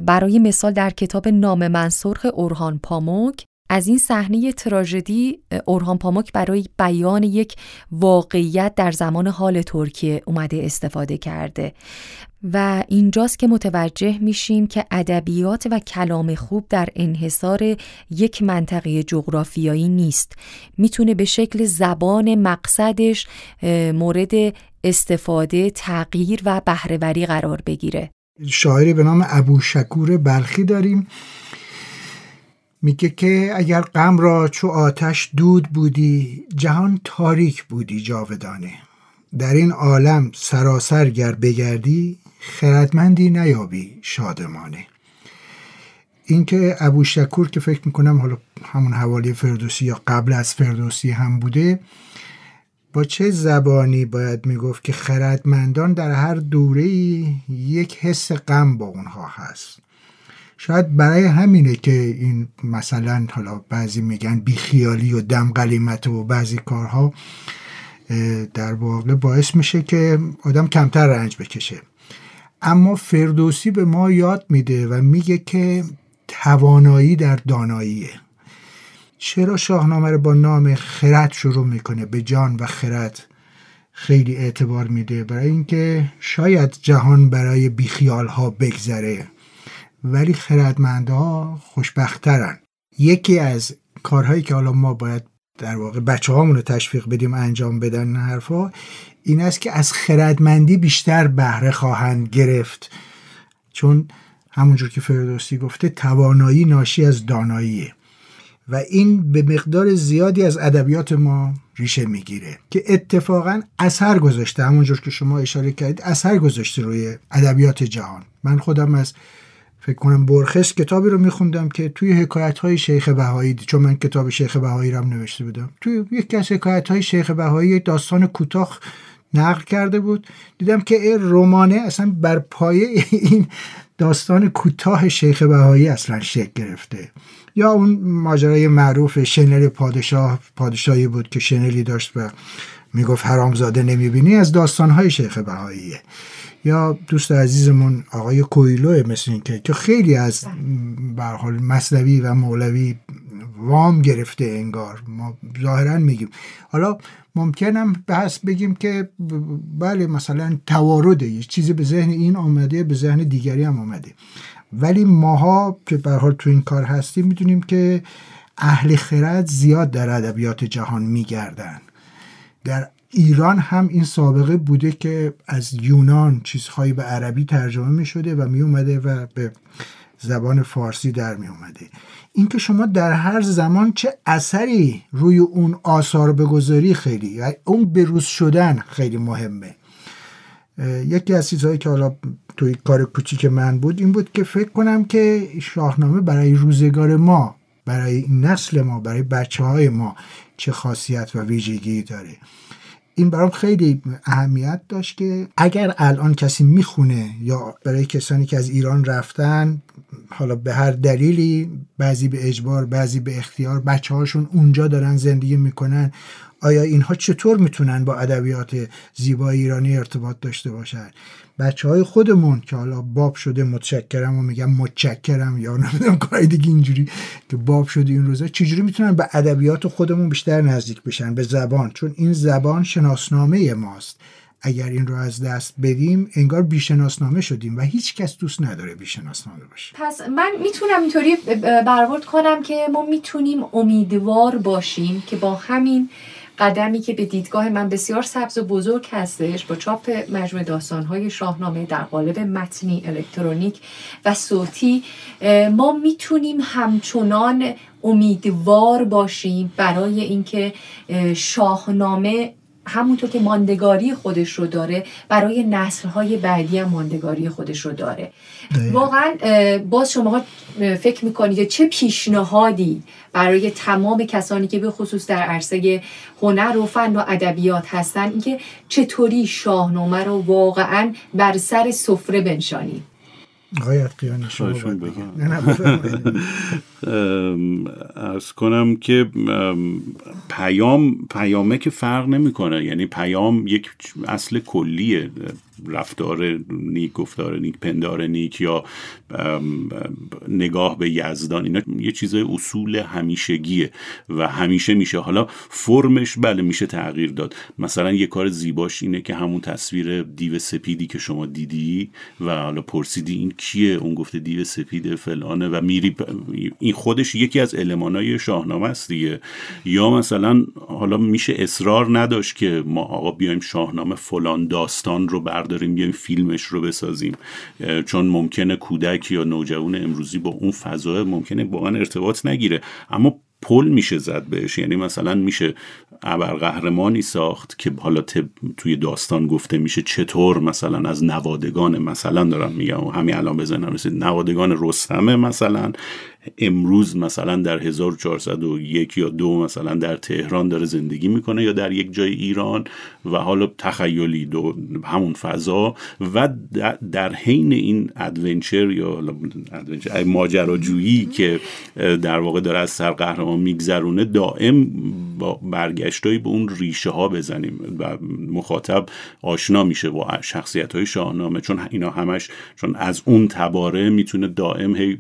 S2: برای مثال در کتاب نام منسرخ اورهان پاموک از این صحنه تراژدی اورهان پاموک برای بیان یک واقعیت در زمان حال ترکیه اومده استفاده کرده. و اینجاست که متوجه میشیم که ادبیات و کلام خوب در انحصار یک منطقه جغرافیایی نیست. می‌تونه به شکل زبان مقصدش مورد استفاده تغییر و بهرهوری قرار بگیره.
S3: شاعری به نام ابو شکور بلخی داریم. میگه که اگر غم را چو آتش دود بودی جهان تاریک بودی جاودانه. در این عالم سراسر گر بگردی خردمندی نیابی شادمانه. اینکه ابو شکور که فکر می‌کنم حالا همون حوالی فردوسی یا قبل از فردوسی هم بوده با چه زبانی باید می‌گفت که خردمندان در هر دوره یک حس غم با اونها هست؟ شاید برای همینه که این مثلا حالا بعضی میگن بیخیالی و دم قلیمت و بعضی کارها در واقع باعث میشه که آدم کمتر رنج بکشه. اما فردوسی به ما یاد میده و میگه که توانایی در داناییه. چرا شاهنامه رو با نام خرد شروع می‌کنه؟ به جان و خرد خیلی اعتبار میده. برای اینکه شاید جهان برای بیخیال ها بگذره. ولی خردمندها خوشبخترن. یکی از کارهایی که حالا ما باید در واقع بچه رو تشویق بدیم انجام بدن حرفا این است که از خردمندی بیشتر بهره خواهند گرفت. چون همونجور که فردوسی گفته توانایی ناشی از داناییه. و این به مقدار زیادی از ادبیات ما ریشه می‌گیره که اتفاقا اثر گذاشته. همونجور که شما اشاره کردید اثر گذاشته روی ادبیات جهان. من خودم از فکر کنم برخس کتابی رو میخوندم که توی حکایت های شیخ بهایی چون من کتاب شیخ بهایی رو نوشته بودم توی یکی از حکایت های شیخ بهایی داستان کوتاه نقل کرده بود. دیدم که این رمانه اصلا بر پایه این داستان کوتاه شیخ بهایی اصلا شکل گرفته. یا اون ماجرای معروف شنل پادشاه پادشاهی بود که شنلی داشت و می‌گفت حرامزاده نمی‌بینی از داستانهای شیخ بهاییه. یا دوست عزیزمون آقای کویلو مثل این که خیلی از برحال مصنوی و مولوی وام گرفته انگار. ما ظاهرا میگیم. حالا ممکنم بحث بگیم که بله مثلا توارده یه چیزی به ذهن این آمده به ذهن دیگری هم آمده. ولی ماها که به حال تو این کار هستیم می‌دونیم که اهل خرد زیاد در ادبیات جهان میگردن. در ایران هم این سابقه بوده که از یونان چیزهایی به عربی ترجمه می شده و می اومده و به زبان فارسی در می اومده اینکه شما در هر زمان چه اثری روی اون آثار بگذاری خیلی و اون بروز شدن خیلی مهمه. یکی از چیزهایی که حالا توی کار کوچیک من بود این بود که فکر کنم که شاهنامه برای روزگار ما برای نسل ما برای بچه های ما چه خاصیت و ویژگی داره. این برام خیلی اهمیت داشت که اگر الان کسی می‌خونه یا برای کسانی که از ایران رفتن حالا به هر دلیلی بعضی به اجبار بعضی به اختیار بچه هاشون اونجا دارن زندگی می‌کنن آیا اینها چطور می‌تونن با ادبیات زیبای ایرانی ارتباط داشته باشن؟ بچه های خودمون که حالا باب شده متشکرم و میگم متشکرم یا نمی‌دونم کاری دیگه اینجوری که باب شده این روزا چجوری می‌تونن به ادبیات خودمون بیشتر نزدیک بشن؟ به زبان چون این زبان شناسنامه ماست. اگر این رو از دست بدیم انگار بیشناسنامه شدیم و هیچ کس دوست نداره بیشناسنامه باشه.
S2: پس من می‌تونم اینطوری برورد کنم که ما می‌تونیم امیدوار باشیم که با همین قدمی که به دیدگاه من بسیار سبز و بزرگ هستش با چاپ مجموع داستانهای شاهنامه در قالب متنی الکترونیک و صوتی ما می‌تونیم همچنان امیدوار باشیم برای اینکه شاهنامه همونطور که ماندگاری خودش رو داره برای نسلهای بعدی هم ماندگاری خودش رو داره. واقعا باز شما فکر می‌کنید چه پیشنهادی برای تمام کسانی که به خصوص در عرصه هنر و فن و ادبیات هستن اینکه چطوری شاهنامه رو واقعا بر سر سفره بنشانید.
S3: آقای شما
S4: ارز کنم که پیام پیامه که فرق نمی‌کنه. یعنی پیام یک اصل کلیه. رفتار نیک گفتار نیک پندار نیک یا نگاه به یزدان اینا یه چیز اصول همیشگیه و همیشه میشه. حالا فرمش بله میشه تغییر داد. مثلا یه کار زیباش اینه که همون تصویر دیو سپیدی که شما دیدی و حالا پرسیدی این کیه؟ اون گفته دیو سپید فلانه و میری این خودش یکی از المانای شاهنامه است دیگه. یا مثلا حالا میشه اصرار نداشت که ما آقا بیایم شاهنامه فلان داستان رو برداریم بیایم فیلمش رو بسازیم. چون ممکنه کودک یا نوجوان امروزی با اون فضا ممکنه با ارتباط نگیره. اما پل میشه زد بهش. یعنی مثلا میشه ابرقهرمانی ساخت که حالا توی داستان گفته میشه چطور مثلا از نوادگان مثلا دارم میگم. همین الان بزنم. رسید نوادگان رستمه مثلا. امروز مثلا در 1401 یا دو مثلا در تهران داره زندگی می‌کنه یا در یک جای ایران و حالا تخیلی دو همون فضا و در حین این ادونچر یا ماجراجویی که در واقع داره از سرقهرمان میگذرونه دائم با برگشتایی به اون ریشه ها بزنیم و مخاطب آشنا میشه با شخصیت های شاهنامه چون اینا همش چون از اون تباره می‌تونه دائم هی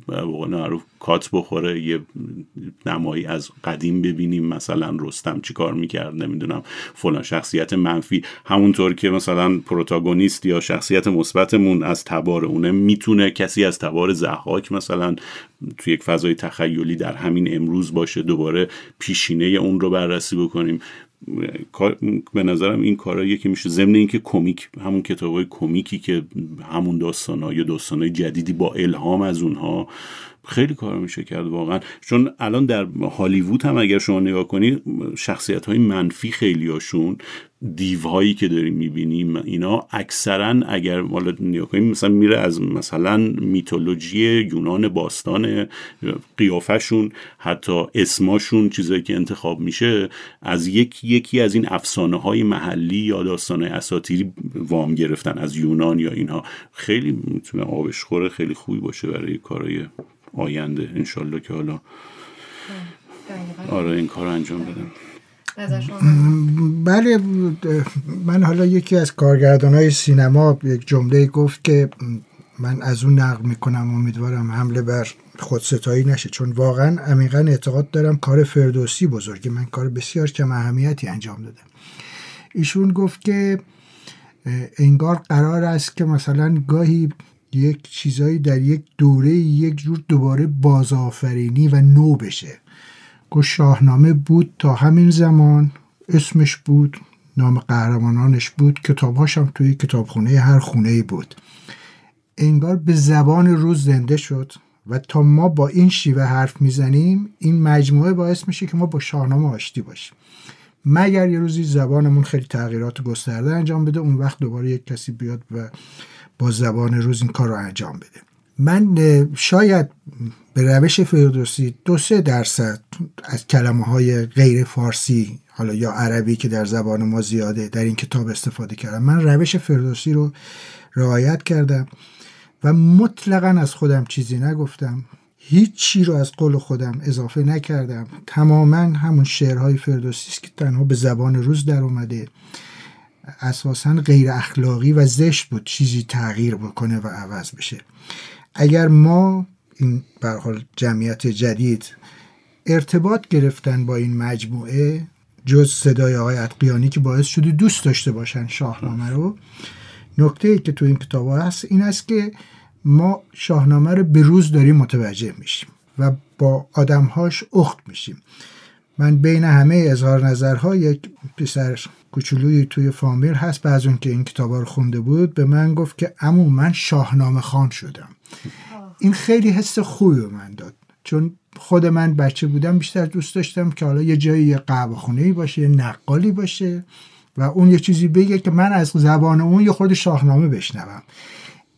S4: کات بخوره یه نمایی از قدیم ببینیم مثلا رستم چی کار می‌کرد نمی‌دونم فلان شخصیت منفی. همونطور که مثلا پروتاگونیست یا شخصیت مثبتمون از تبار اونه می‌تونه کسی از تبار زحاک مثلا توی یک فضای تخیلی در همین امروز باشه دوباره پیشینه اون رو بررسی بکنیم. به نظرم این کارهاییه که میشه ضمن اینکه کمیک همون کتاب های کمیکی که همون داستان ها یا داستان های جدیدی با الهام از اونها خیلی کار میشه کرد واقعا. چون الان در هالیوود هم اگر شما نگاه کنید شخصیت های منفی خیلی هاشون دیوهایی که داریم می‌بینیم اینا اکثرا اگر مالا نگاه کنیم مثلا میره از مثلا میتولوژی یونان باستان قیافشون حتی اسماشون چیزایی که انتخاب میشه از یک یکی از این افسانه های محلی یا داستان اساتیری وام گرفتن از یونان یا اینها. خیلی می‌تونه آبشخوره خیلی خوبی باشه برای کارهای آینده انشالله که حالا آره این کار انجام بدم.
S3: بله من حالا یکی از کارگردان های سینما یک جمله گفت که من از اون نقل می‌کنم امیدوارم حمله بر خودستایی نشه. چون واقعا عمیقا اعتقاد دارم کار فردوسی بزرگی من کار بسیار کم اهمیتی انجام دادم. ایشون گفت که انگار قرار است که مثلا گاهی یک چیزایی در یک دوره یک جور دوباره بازآفرینی و نو بشه. گفت شاهنامه بود تا همین زمان اسمش بود نام قهرمانانش بود کتابهاش هم توی کتابخونه هر خونه بود. انگار به زبان روز زنده شد و تا ما با این شیوه حرف می‌زنیم این مجموعه باعث میشه که ما با شاهنامه آشتی باشیم. مگر یه روزی زبانمون خیلی تغییرات گسترده انجام بده اون وقت دوباره یک کسی بیاد و با زبان روز این کار رو انجام بده. من شاید به روش فردوسی دو سه درصد از کلمه های غیر فارسی حالا یا عربی که در زبان ما زیاده در این کتاب استفاده کردم. من روش فردوسی رو رعایت کردم و مطلقا از خودم چیزی نگفتم. هیچ چی رو از قول خودم اضافه نکردم. تماما همون شعرهای فردوسی است که تنها به زبان روز در اومده. اساسا غیر اخلاقی و زشت بود چیزی تغییر بکنه و عوض بشه. اگر ما این حال جمعیت جدید ارتباط گرفتن با این مجموعه جز صدای آقای اتقیانی که باعث شده دوست داشته باشن شاهنامه رو نکته ای که تو این کتاب هست این است که ما شاهنامه رو به روز داریم متوجه میشیم و با آدمهاش اخت میشیم. من بین همه اظهار نظرها یک پسر کوچولوی توی فامیل هست. بعض اون که این کتاب رو خونده بود به من گفت که امو من شاهنامه خان شدم. این خیلی حس خوبی به من داد. چون خود من بچه بودم بیشتر دوست داشتم که حالا یه جایی یه قهوه خونه باشه یه نقالی باشه و اون یه چیزی بگه که من از زبان اون یه خود شاهنامه بشنوم.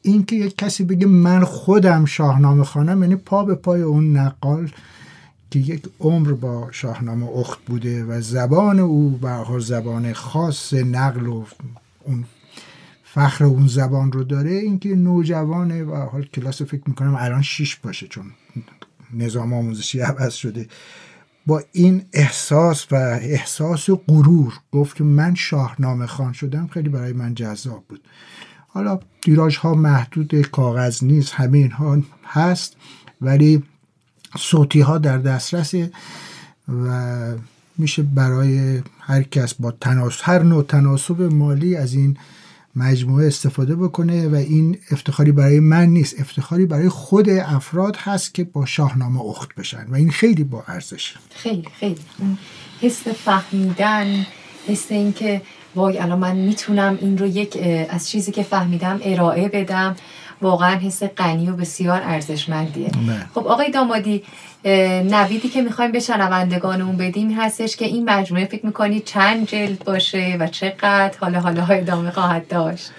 S3: این که یک کسی بگه من خودم شاهنامه خانم یعنی پا به پای اون نقال که یک عمر با شاهنامه اخت بوده و زبان او به زبان خاص نقل و اون فخر اون زبان رو داره اینکه نوجوانه و حال کلاس فکر می‌کنم الان شیش باشه چون نظام آموزشی عوض شده. با این احساس و احساس و غرور گفت که من شاهنامه خان شدم خیلی برای من جذاب بود. حالا دیراج ها محدود کاغذ نیست همه اینها هست ولی صوتی ها در دسترس و میشه برای هر کس با تناسب هر نوع تناسب مالی از این مجموعه استفاده بکنه و این افتخاری برای من نیست. افتخاری برای خود افراد هست که با شاهنامه اخت بشن و این خیلی با ارزشه
S2: خیلی خیلی. حس فهمیدن حس اینکه وای الان من می‌تونم این رو یک از چیزی که فهمیدم ارائه بدم. واقعا حس غنی و بسیار ارزشمندیه. خب آقای دامادی نویدی که می‌خوایم به شنوندگانمون بدیم هستش که این مجموعه فکر می‌کنید چند جلد باشه و چقدر؟ حالا حالا ادامه خواهد داشت.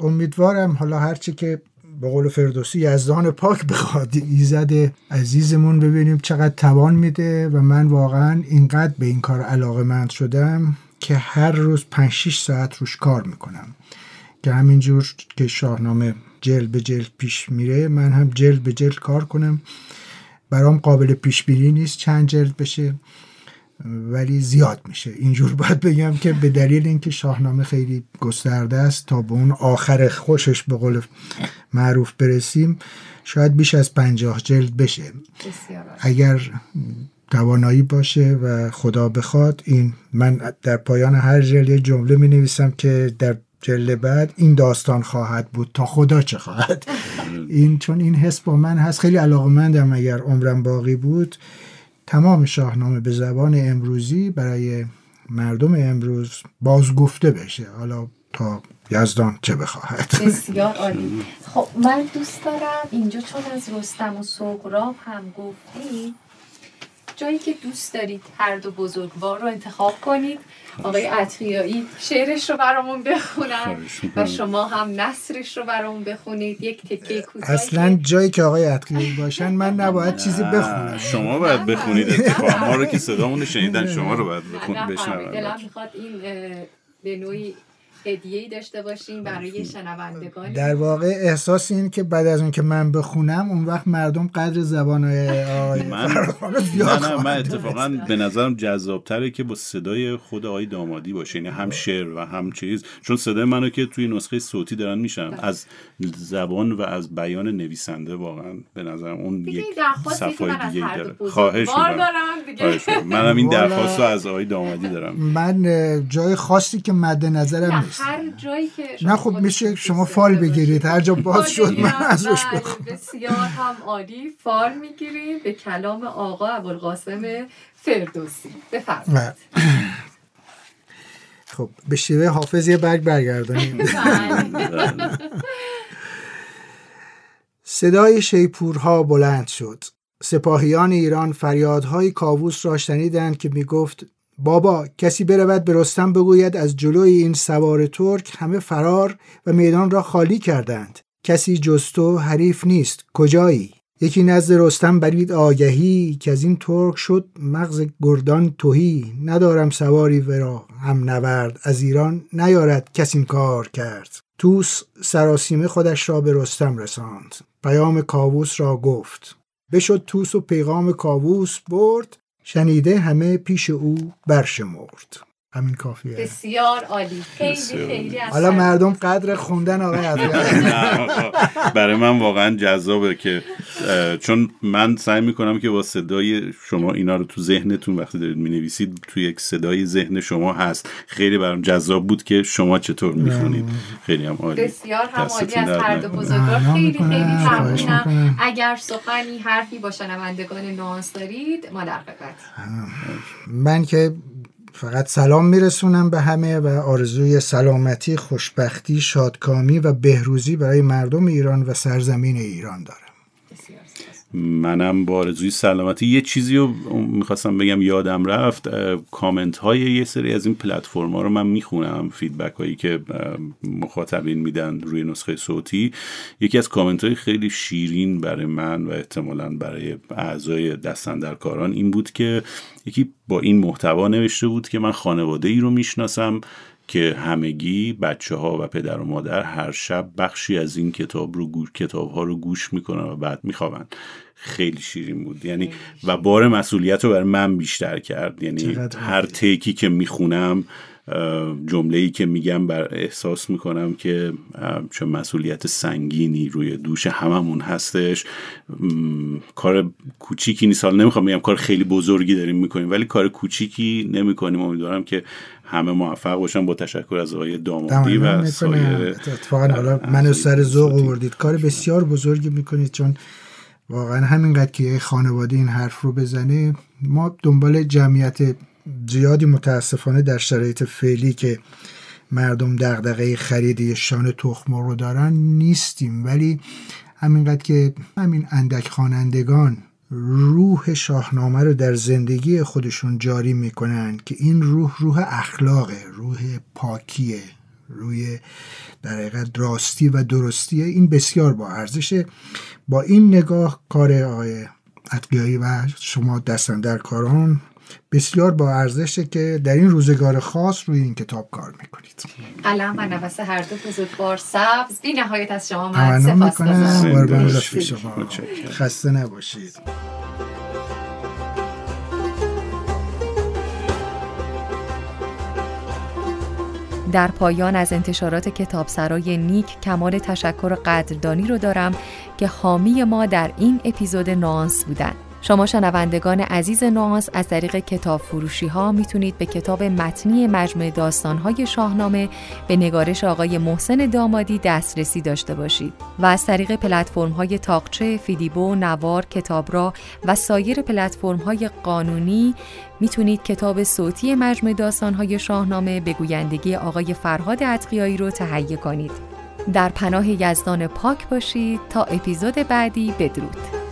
S3: امیدوارم حالا هرچی که به قول فردوسی یزدان پاک بخواد ایزد عزیزمون ببینیم چقدر توان میده و من واقعا اینقدر به این کار علاقه مند شدم که هر روز 5 6 ساعت روش کار می‌کنم. که همینجور که شاهنامه جلد به جلد پیش میره من هم جلد به جلد کار کنم. برام قابل پیش بینی نیست چند جلد بشه ولی زیاد میشه. اینجور باید بگم که به دلیل اینکه شاهنامه خیلی گسترده است تا به اون آخر خوشش به قول معروف برسیم شاید بیش از پنجاه جلد بشه. اگر توانایی باشه و خدا بخواد این من در پایان هر جلد یه جمله می نویسم که در جلد بعد این داستان خواهد بود تا خدا چه خواهد. این چون این حس با من هست خیلی علاقمندم اگر عمرم باقی بود. تمام شاهنامه به زبان امروزی برای مردم امروز بازگفته بشه. حالا تا یزدان چه بخواهد.
S2: بسیار عالی. خب من دوست دارم اینجا چون از رستم و سقراف هم گفتی جایی که دوست دارید هر دو بزرگوار رو انتخاب کنید. آقای عطیایی شعرش رو برامون بخونن و شما هم نصرش رو برامون بخونید. یک تکه کوتاه
S3: اصلا جایی که آقای عطیایی باشن من نباید چیزی بخونم.
S4: شما باید بخونید. اتفاقا ما رو که صدامون شنیدن شما رو باید بخونید بشنون.
S2: دلم می‌خواد این به نوعی هدیه داشته باشیم برای شنوندگان.
S3: در واقع احساس این که بعد از اون که من بخونم اون وقت مردم قدر زبان آقای
S4: من نه نه من اتفاقا به نظرم جذابتره که با صدای خود آقای دامادی باشه یعنی هم شعر و هم چیز. چون صدای منو که توی نسخه صوتی دارن میشن از زبان و از بیان نویسنده واقعا به نظرم اون یک صفای دیگه داره. خواهش می‌کنم. منم این درخواست رو از آقای دامادی دارم.
S3: من جای خاصی که مد نظرم
S2: هر جایی که
S3: نه خب میشه شما فال بگیرید. هر جا باز شد من ازش بخونم
S2: بسیار هم عالی. فال می‌گیرید به کلام آقا ابوالقاسم فردوسی. بفرمایید.
S3: خب به شیوه حافظ یه برگ برگردانیم صدای شیپورها بلند شد. سپاهیان ایران فریادهای کاووس را شنیدند که می‌گفت بابا کسی برود به رستم بگوید از جلوی این سوار ترک همه فرار و میدان را خالی کردند. کسی جز تو حریف نیست. کجایی؟ یکی نزد رستم برید آگهی که از این ترک شد مغز گردان توهی ندارم سواری ورا هم نورد از ایران نیارد کسی این کار کرد. توس سراسیمه خودش را به رستم رساند. پیام کاووس را گفت. بشد توس و پیغام کاووس برد. شنیده همه پیش او برشمرد. همین کافیه.
S2: بسیار عالی. خیلی خیلی
S3: حالا مردم قدر خوندن آقای
S4: برای من واقعا جذابه که چون من سعی می‌کنم که با صدای شما اینا رو تو ذهنتون وقتی دارید می‌نویسید تو یک صدای ذهن شما هست. خیلی برام جذاب بود که شما چطور می‌خونید. خیلی هم عالی.
S2: بسیار هم عالی از هر دو بزرگوار خیلی خیلی ممنونم. اگر سخنی حرفی با شنوندگان نوانس دارید ما در
S3: من که فقط سلام میرسونم به همه و آرزوی سلامتی، خوشبختی، شادکامی و بهروزی برای مردم ایران و سرزمین ایران دارم.
S4: منم با آرزوی سلامتی. یه چیزی رو می‌خواستم بگم یادم رفت. کامنت های یه سری از این پلتفرم ها رو من می‌خونم فیدبک هایی که مخاطبین میدن روی نسخه صوتی. یکی از کامنت های خیلی شیرین برای من و احتمالا برای اعضای دستندرکاران این بود که یکی با این محتوا نوشته بود که من خانواده ای رو می‌شناسم. که همگی بچه ها و پدر و مادر هر شب بخشی از این کتاب رو گوش کتاب ها رو گوش می‌کنن و بعد میخوابن. خیلی شیرین بود. یعنی و بار مسئولیت رو برای من بیشتر کرد. یعنی هر تیکی که می‌خونم جمله ای که میگم بر احساس می‌کنم که چه مسئولیت سنگینی روی دوش هممون هستش. کار کوچیکی نیست. حالا نمی‌خوام بگم کار خیلی بزرگی داریم می‌کنیم ولی کار کوچیکی نمی‌کنیم. امیدوارم که همه موفق باشن با تشکر از آقای دامادی و سایر
S3: اتفاقا حالا منو سر ذوق آوردید. کار بسیار بزرگی می‌کنید چون واقعا همینقدر که خانواده این حرف رو بزنه ما دنبال جمعیت زیادی متاسفانه در شرایط فعلی که مردم دغدغه خرید شان تخم رو دارن نیستیم. ولی همینقدر که همین اندک خوانندگان روح شاهنامه رو در زندگی خودشون جاری می‌کنن که این روح روح اخلاقه روح پاکیه روی در حقیقت راستی و درستیه. این بسیار با ارزشه. با این نگاه کار آقای اتقیایی و شما دستن در کاران بسیار با ارزشه که در این روزگار خاص روی این کتاب کار می‌کنید.
S2: قلم و نفس هر دو بزرگوار سبز. بی نهایت از شما من سپاس
S3: خسته نباشید.
S2: در پایان از انتشارات کتابسرای نیک کمال تشکر قدردانی رو دارم که حامی ما در این اپیزود نانس بودن. شما شنوندگان عزیز نوانس از طریق کتاب فروشی ها می‌تونید به کتاب متنی مجموعه داستان های شاهنامه به نگارش آقای محسن دامادی دسترسی داشته باشید و از طریق پلتفرم های تاقچه، فیدیبو، نوار، کتابرا و سایر پلتفرم های قانونی می‌تونید کتاب صوتی مجموعه داستان های شاهنامه به گویندگی آقای فرهاد اتقیایی رو تهیه کنید. در پناه یزدان پاک باشید تا اپیزود بعدی بدرود.